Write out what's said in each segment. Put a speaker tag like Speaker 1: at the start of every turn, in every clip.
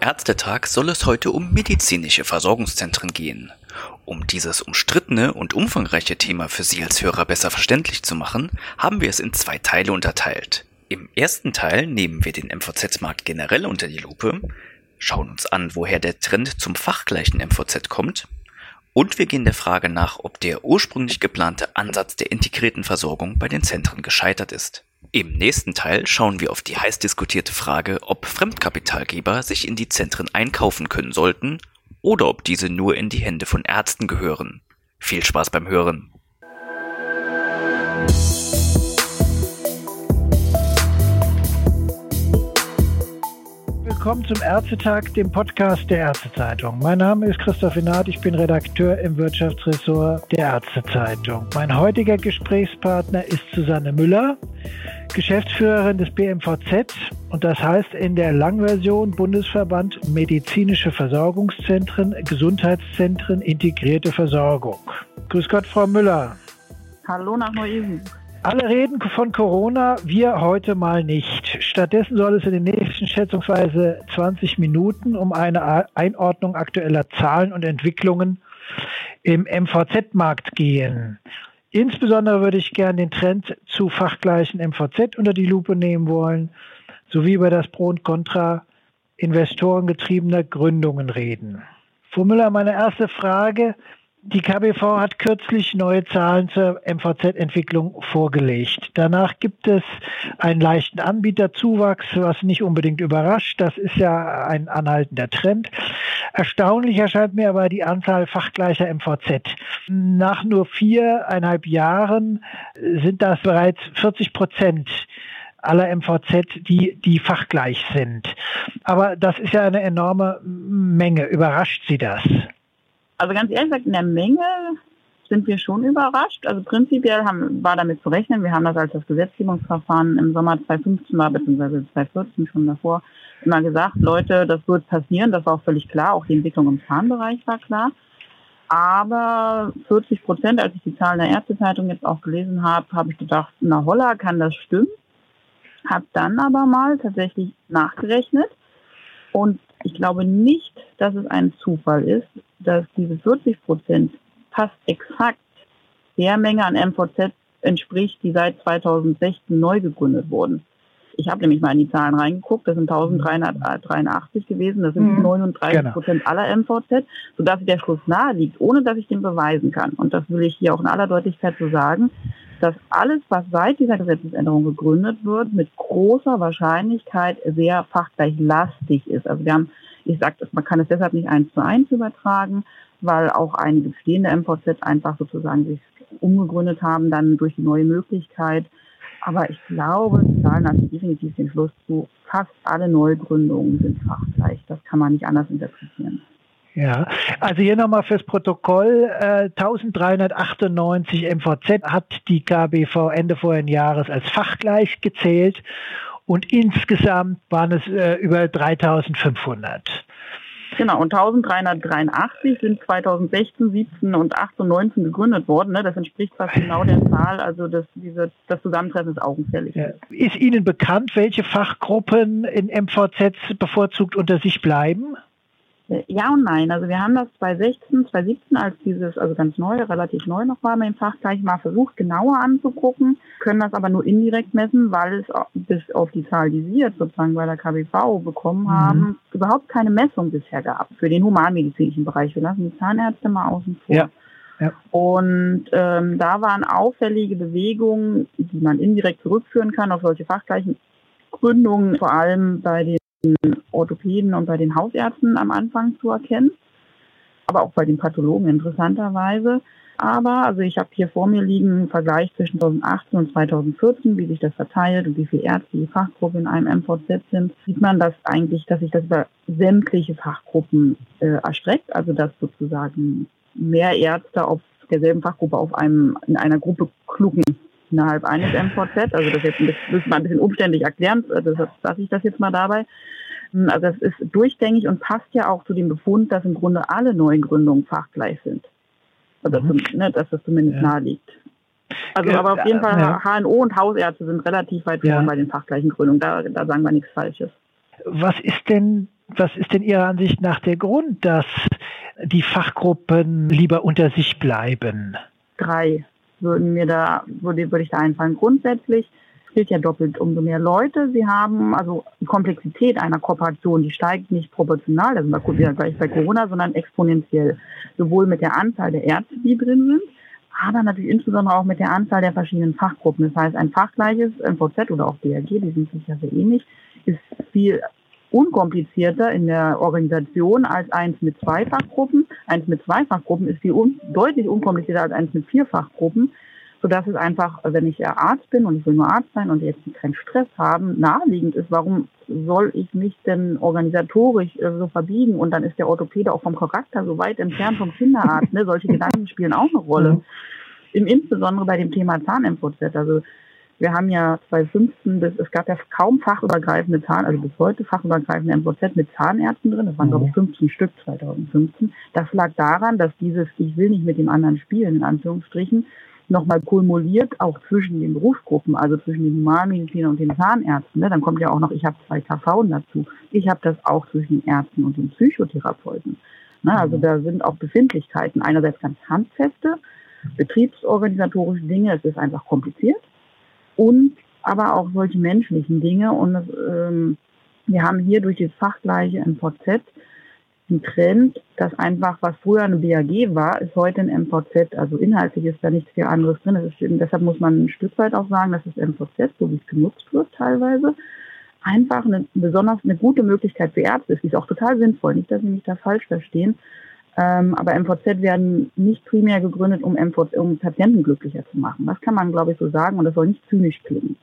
Speaker 1: Ärztetag soll es heute um medizinische Versorgungszentren gehen. Um dieses umstrittene und umfangreiche Thema für Sie als Hörer besser verständlich zu machen, haben wir es in zwei Teile unterteilt. Im ersten Teil nehmen wir den MVZ-Markt generell unter die Lupe, schauen uns an, woher der Trend zum fachgleichen MVZ kommt, und wir gehen der Frage nach, ob der ursprünglich geplante Ansatz der integrierten Versorgung bei den Zentren gescheitert ist. Im nächsten Teil schauen wir auf die heiß diskutierte Frage, ob Fremdkapitalgeber sich in die Zentren einkaufen können sollten oder ob diese nur in die Hände von Ärzten gehören. Viel Spaß beim Hören.
Speaker 2: Willkommen zum Ärztetag, dem Podcast der Ärztezeitung. Mein Name ist Christoph Inat, ich bin Redakteur im Wirtschaftsressort der Ärztezeitung. Mein heutiger Gesprächspartner ist Susanne Müller. Geschäftsführerin des BMVZ und das heißt in der Langversion Bundesverband Medizinische Versorgungszentren, Gesundheitszentren, integrierte Versorgung. Grüß Gott, Frau Müller.
Speaker 3: Hallo nach Neu-Isenburg.
Speaker 2: Alle reden von Corona, wir heute mal nicht. Stattdessen soll es in den nächsten schätzungsweise 20 Minuten um eine Einordnung aktueller Zahlen und Entwicklungen im MVZ-Markt gehen. Insbesondere würde ich gerne den Trend zu fachgleichen MVZ unter die Lupe nehmen wollen, sowie über das Pro und Contra investorengetriebener Gründungen reden. Frau Müller, meine erste Frage. Die KBV hat kürzlich neue Zahlen zur MVZ-Entwicklung vorgelegt. Danach gibt es einen leichten Anbieterzuwachs, was nicht unbedingt überrascht. Das ist ja ein anhaltender Trend. Erstaunlich erscheint mir aber die Anzahl fachgleicher MVZ. Nach nur viereinhalb Jahren sind das bereits 40 Prozent aller MVZ, die, die fachgleich sind. Aber das ist ja eine enorme Menge. Überrascht Sie das?
Speaker 3: Also ganz ehrlich gesagt, in der Menge sind wir schon überrascht. Also prinzipiell haben, war damit zu rechnen. Wir haben das als das Gesetzgebungsverfahren im Sommer 2015 war, beziehungsweise 2014 schon davor, immer gesagt, Leute, das wird passieren. Das war auch völlig klar. Auch die Entwicklung im Zahnbereich war klar. Aber 40 Prozent, als ich die Zahlen der Ärztezeitung jetzt auch gelesen habe, habe ich gedacht, na holla, kann das stimmen? Hab dann aber mal tatsächlich nachgerechnet und ich glaube nicht, dass es ein Zufall ist, dass diese 40 Prozent fast exakt der Menge an MVZ entspricht, die seit 2016 neu gegründet wurden. Ich habe nämlich mal in die Zahlen reingeguckt, das sind 1383 gewesen, das sind 39 mhm. genau. Prozent aller MVZ, sodass der Schluss nahe liegt, ohne dass ich den beweisen kann. Und das will ich hier auch in aller Deutlichkeit so sagen, dass alles, was seit dieser Gesetzesänderung gegründet wird, mit großer Wahrscheinlichkeit sehr fachgleichlastig ist. Also wir haben, ich sage, man kann es deshalb nicht eins zu eins übertragen, weil auch einige bestehende MVZ einfach sozusagen sich umgegründet haben, dann durch die neue Möglichkeit. Aber ich glaube, die Zahlen lassen definitiv den Schluss zu, fast alle Neugründungen sind fachgleich. Das kann man nicht anders interpretieren.
Speaker 2: Ja, also hier nochmal fürs Protokoll. Äh, 1398 MVZ hat die KBV Ende vorigen Jahres als fachgleich gezählt und insgesamt waren es äh, über 3500.
Speaker 3: Genau, und 1383 sind 2016, 17 und 18 und 19 gegründet worden. Ne? Das entspricht fast genau der Zahl. Also das, diese, das Zusammentreffen ist augenfällig. Ja.
Speaker 2: Ist Ihnen bekannt, welche Fachgruppen in MVZ bevorzugt unter sich bleiben?
Speaker 3: Ja und nein. Also wir haben das 2016, 2017, als dieses, also ganz neu, relativ neu noch war, mit dem Fachgleich mal versucht, genauer anzugucken, können das aber nur indirekt messen, weil es bis auf die Zahl, die Sie jetzt sozusagen bei der KBV bekommen mhm. haben, überhaupt keine Messung bisher gab für den humanmedizinischen Bereich. Wir lassen die Zahnärzte mal außen vor. Ja. Ja. Und ähm, da waren auffällige Bewegungen, die man indirekt zurückführen kann auf solche fachgleichen Gründungen, vor allem bei den Orthopäden und bei den Hausärzten am Anfang zu erkennen, aber auch bei den Pathologen interessanterweise. Aber, also ich habe hier vor mir liegen einen Vergleich zwischen 2018 und 2014, wie sich das verteilt und wie viele Ärzte die Fachgruppe in einem MVZ sind, sieht man, dass eigentlich, dass sich das über sämtliche Fachgruppen äh, erstreckt, also dass sozusagen mehr Ärzte auf derselben Fachgruppe auf einem, in einer Gruppe klucken innerhalb eines MVZ. Also das jetzt müssen wir ein bisschen umständlich erklären, äh, deshalb lasse ich das jetzt mal dabei. Hm, also das ist durchgängig und passt ja auch zu dem Befund, dass im Grunde alle neuen Gründungen fachgleich sind. Also mhm. ne, dass das zumindest ja. nahe liegt. Also ja, aber auf jeden Fall ja. HNO und Hausärzte sind relativ weit vorne bei den fachgleichen Gründungen. Da, da sagen wir nichts Falsches.
Speaker 2: Was ist denn Was ist denn Ihrer Ansicht nach der Grund, dass die Fachgruppen lieber unter sich bleiben?
Speaker 3: Drei würden mir da, würde, würde ich da einfallen. Grundsätzlich gilt ja doppelt, umso mehr Leute sie haben, also die Komplexität einer Kooperation, die steigt nicht proportional, das sind wir gleich bei Corona, sondern exponentiell. Sowohl mit der Anzahl der Ärzte, die drin sind, aber natürlich insbesondere auch mit der Anzahl der verschiedenen Fachgruppen. Das heißt, ein fachgleiches MVZ oder auch DRG, die sind sicher sehr ähnlich, ist viel unkomplizierter in der Organisation als eins mit zwei Fachgruppen. Eins mit zwei Fachgruppen ist viel un deutlich unkomplizierter als eins mit vier Fachgruppen, sodass es einfach, wenn ich Arzt bin und ich will nur Arzt sein und jetzt keinen Stress haben, naheliegend ist, warum soll ich mich denn organisatorisch äh, so verbiegen und dann ist der Orthopäde auch vom Charakter so weit entfernt vom Kinderarzt. Ne? Solche Gedanken spielen auch eine Rolle. Mhm. Im, insbesondere bei dem Thema Zahn-MVZ. Also wir haben ja 2015, bis, es gab ja kaum fachübergreifende Zahn, also bis heute fachübergreifende MVZ mit Zahnärzten drin. Das waren, mhm. glaube ich, 15 Stück 2015. Das lag daran, dass dieses Ich will nicht mit dem anderen spielen, in Anführungsstrichen, nochmal kumuliert, auch zwischen den Berufsgruppen, also zwischen den Humanmedizinern und den Zahnärzten. Ne? Dann kommt ja auch noch, ich habe zwei KV dazu. Ich habe das auch zwischen den Ärzten und den Psychotherapeuten. Ne? Also mhm. da sind auch Befindlichkeiten einerseits ganz handfeste, betriebsorganisatorische Dinge, es ist einfach kompliziert und aber auch solche menschlichen Dinge. Und das, ähm, wir haben hier durch das fachgleiche MVZ einen Trend, dass einfach, was früher eine BAG war, ist heute ein MVZ. Also inhaltlich ist da nichts viel anderes drin. Ist, deshalb muss man ein Stück weit auch sagen, dass das MVZ, so wie es genutzt wird teilweise, einfach eine besonders eine gute Möglichkeit für Ärzte ist. Die ist auch total sinnvoll. Nicht, dass Sie mich da falsch verstehen. Ähm, aber MVZ werden nicht primär gegründet, um, MVZ, um Patienten glücklicher zu machen. Das kann man, glaube ich, so sagen und das soll nicht zynisch klingen.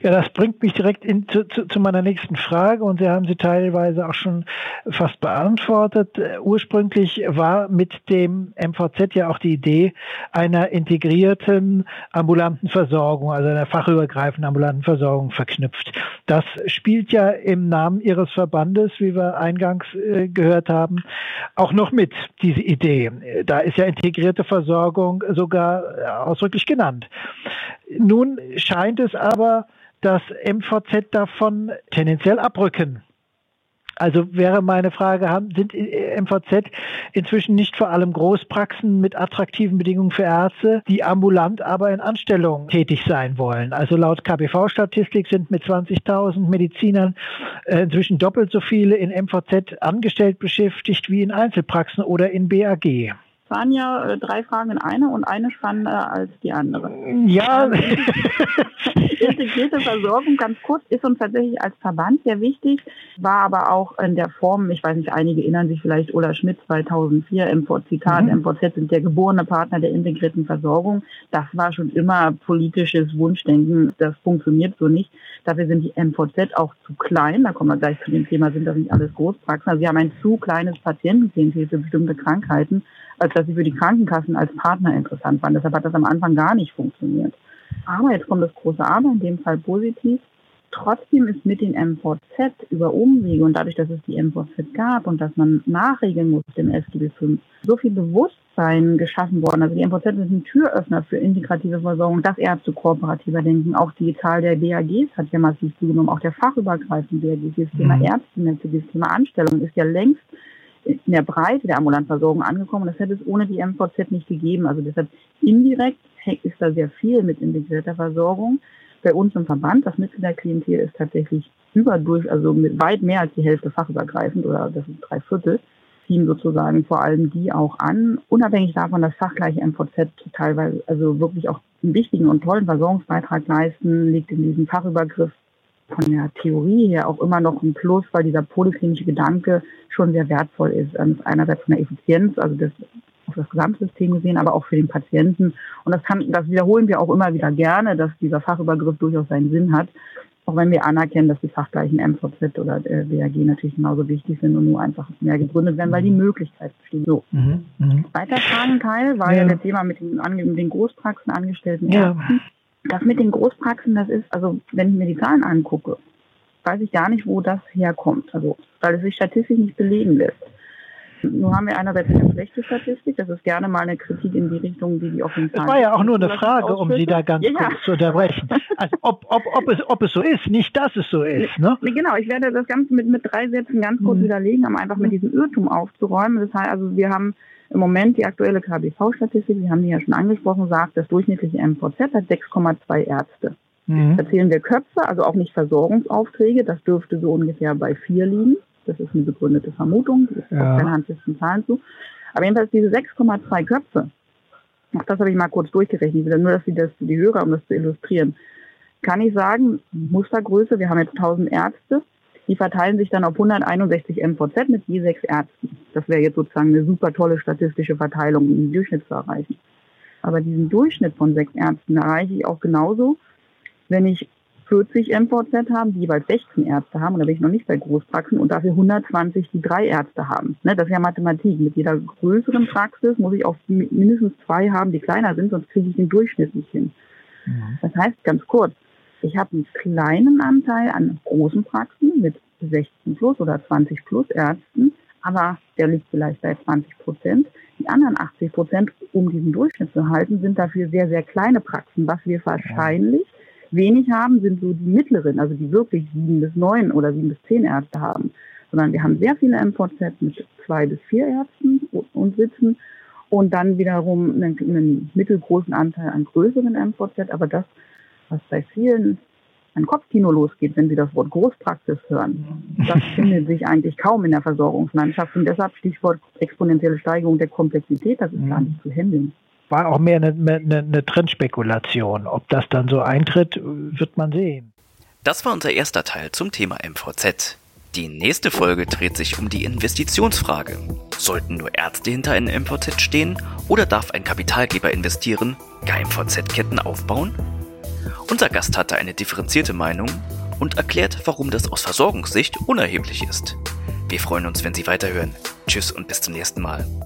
Speaker 2: Ja, das bringt mich direkt in, zu, zu, zu, meiner nächsten Frage und Sie haben sie teilweise auch schon fast beantwortet. Ursprünglich war mit dem MVZ ja auch die Idee einer integrierten ambulanten Versorgung, also einer fachübergreifenden ambulanten Versorgung verknüpft. Das spielt ja im Namen Ihres Verbandes, wie wir eingangs äh, gehört haben, auch noch mit, diese Idee. Da ist ja integrierte Versorgung sogar äh, ausdrücklich genannt. Nun scheint es aber, dass MVZ davon tendenziell abrücken. Also wäre meine Frage, sind MVZ inzwischen nicht vor allem Großpraxen mit attraktiven Bedingungen für Ärzte, die ambulant aber in Anstellung tätig sein wollen? Also laut KBV-Statistik sind mit 20.000 Medizinern äh, inzwischen doppelt so viele in MVZ angestellt beschäftigt wie in Einzelpraxen oder in BAG
Speaker 3: waren ja äh, drei Fragen in einer und eine spannender als die andere.
Speaker 2: Ja.
Speaker 3: Integrierte Versorgung, ganz kurz, ist uns tatsächlich als Verband sehr wichtig, war aber auch in der Form, ich weiß nicht, einige erinnern sich vielleicht, Ola Schmidt 2004, MV, Zitat, mhm. MVZ sind der geborene Partner der integrierten Versorgung. Das war schon immer politisches Wunschdenken, das funktioniert so nicht. Dafür sind die MVZ auch zu klein, da kommen wir gleich zu dem Thema, sind das nicht alles Großpraxen. Also sie haben ein zu kleines Patientenklientel für bestimmte Krankheiten als dass sie für die Krankenkassen als Partner interessant waren. Deshalb hat das am Anfang gar nicht funktioniert. Aber jetzt kommt das große Aber, in dem Fall positiv. Trotzdem ist mit den MVZ über Umwege und dadurch, dass es die MVZ gab und dass man nachregeln musste im SGB V, so viel Bewusstsein geschaffen worden. Also die MVZ ist ein Türöffner für integrative Versorgung, dass Ärzte kooperativer denken. Auch die Zahl der BAGs hat ja massiv zugenommen, auch der fachübergreifende BAGs. Das Thema mhm. Ärztenetze, das Thema Anstellung ist ja längst in der Breite der Ambulanversorgung angekommen. Das hätte es ohne die MVZ nicht gegeben. Also deshalb indirekt ist da sehr viel mit integrierter Versorgung. Bei uns im Verband, das Mitgliederklientel ist tatsächlich überdurch, also mit weit mehr als die Hälfte fachübergreifend oder das sind drei Viertel, ziehen sozusagen vor allem die auch an. Unabhängig davon, dass fachgleiche MVZ teilweise also wirklich auch einen wichtigen und tollen Versorgungsbeitrag leisten, liegt in diesem Fachübergriff von der Theorie her auch immer noch ein Plus, weil dieser polyklinische Gedanke schon sehr wertvoll ist. Einerseits von der Effizienz, also das auf das Gesamtsystem gesehen, aber auch für den Patienten. Und das kann, das wiederholen wir auch immer wieder gerne, dass dieser Fachübergriff durchaus seinen Sinn hat. Auch wenn wir anerkennen, dass die fachgleichen MVZ oder äh, BAG natürlich genauso wichtig sind und nur einfach mehr gegründet werden, weil die mhm. Möglichkeit besteht. So. Mhm, mh. Zweiter Fragenteil war ja. ja, das Thema mit den, mit den Großpraxen angestellten ja. Ärzten. Das mit den Großpraxen, das ist, also wenn ich mir die Zahlen angucke, weiß ich gar nicht, wo das herkommt. Also, weil es sich statistisch nicht belegen lässt. Nun haben wir einerseits eine schlechte Statistik, das ist gerne mal eine Kritik in die Richtung, die die offenen
Speaker 2: Das war ja auch nur eine Frage, um Sie da ganz
Speaker 3: Ja, ja.
Speaker 2: kurz zu unterbrechen. Also ob, ob, ob, es, ob es so ist, nicht dass es so ist. Ne?
Speaker 3: Genau, ich werde das Ganze mit, mit drei Sätzen ganz kurz
Speaker 2: Mhm.
Speaker 3: widerlegen, um einfach mit diesem Irrtum aufzuräumen. Das heißt, also wir haben im Moment die aktuelle KBV-Statistik, wir haben die ja schon angesprochen, sagt, das durchschnittliche MVZ hat 6,2 Ärzte.
Speaker 2: Mhm.
Speaker 3: Da zählen wir Köpfe, also auch nicht Versorgungsaufträge, das dürfte so ungefähr bei vier liegen. Das ist eine begründete Vermutung, es gibt
Speaker 2: Ja.
Speaker 3: keine handfesten Zahlen zu. Aber jedenfalls diese 6,2 Köpfe, auch das habe ich mal kurz durchgerechnet, nur, dass Sie das die Hörer, um das zu illustrieren, kann ich sagen, Mustergröße, wir haben jetzt 1000 Ärzte, die verteilen sich dann auf 161 MVZ mit je sechs Ärzten. Das wäre jetzt sozusagen eine super tolle statistische Verteilung, um den Durchschnitt zu erreichen. Aber diesen Durchschnitt von sechs Ärzten erreiche ich auch genauso, wenn ich 40 MVZ habe, die jeweils 16 Ärzte haben, und da bin ich noch nicht bei Großpraxen, und dafür 120, die drei Ärzte haben. Ne, das ist ja Mathematik. Mit jeder größeren Praxis muss ich auch mi- mindestens zwei haben, die kleiner sind, sonst kriege ich den Durchschnitt nicht hin.
Speaker 2: Mhm.
Speaker 3: Das heißt ganz kurz, ich habe einen kleinen Anteil an großen Praxen mit 16 plus oder 20 plus Ärzten, aber der liegt vielleicht bei 20 Prozent. Die anderen 80 Prozent, um diesen Durchschnitt zu halten, sind dafür sehr, sehr kleine Praxen. Was wir wahrscheinlich wenig haben, sind so die mittleren, also die wirklich sieben bis neun oder sieben bis zehn Ärzte haben. Sondern wir haben sehr viele MVZ mit zwei bis vier Ärzten und sitzen und dann wiederum einen, einen mittelgroßen Anteil an größeren MVZ. Aber das, was bei vielen ein Kopfkino losgeht, wenn sie das Wort Großpraxis hören, das findet sich eigentlich kaum in der Versorgungslandschaft. Und deshalb Stichwort exponentielle Steigerung der Komplexität, das ist
Speaker 2: Mhm.
Speaker 3: gar nicht zu handeln.
Speaker 2: War auch mehr eine, eine, eine Trendspekulation. Ob das dann so eintritt, wird man sehen.
Speaker 1: Das war unser erster Teil zum Thema MVZ. Die nächste Folge dreht sich um die Investitionsfrage. Sollten nur Ärzte hinter einem MVZ stehen oder darf ein Kapitalgeber investieren, gar MVZ-Ketten aufbauen? Unser Gast hatte eine differenzierte Meinung und erklärt, warum das aus Versorgungssicht unerheblich ist. Wir freuen uns, wenn Sie weiterhören. Tschüss und bis zum nächsten Mal.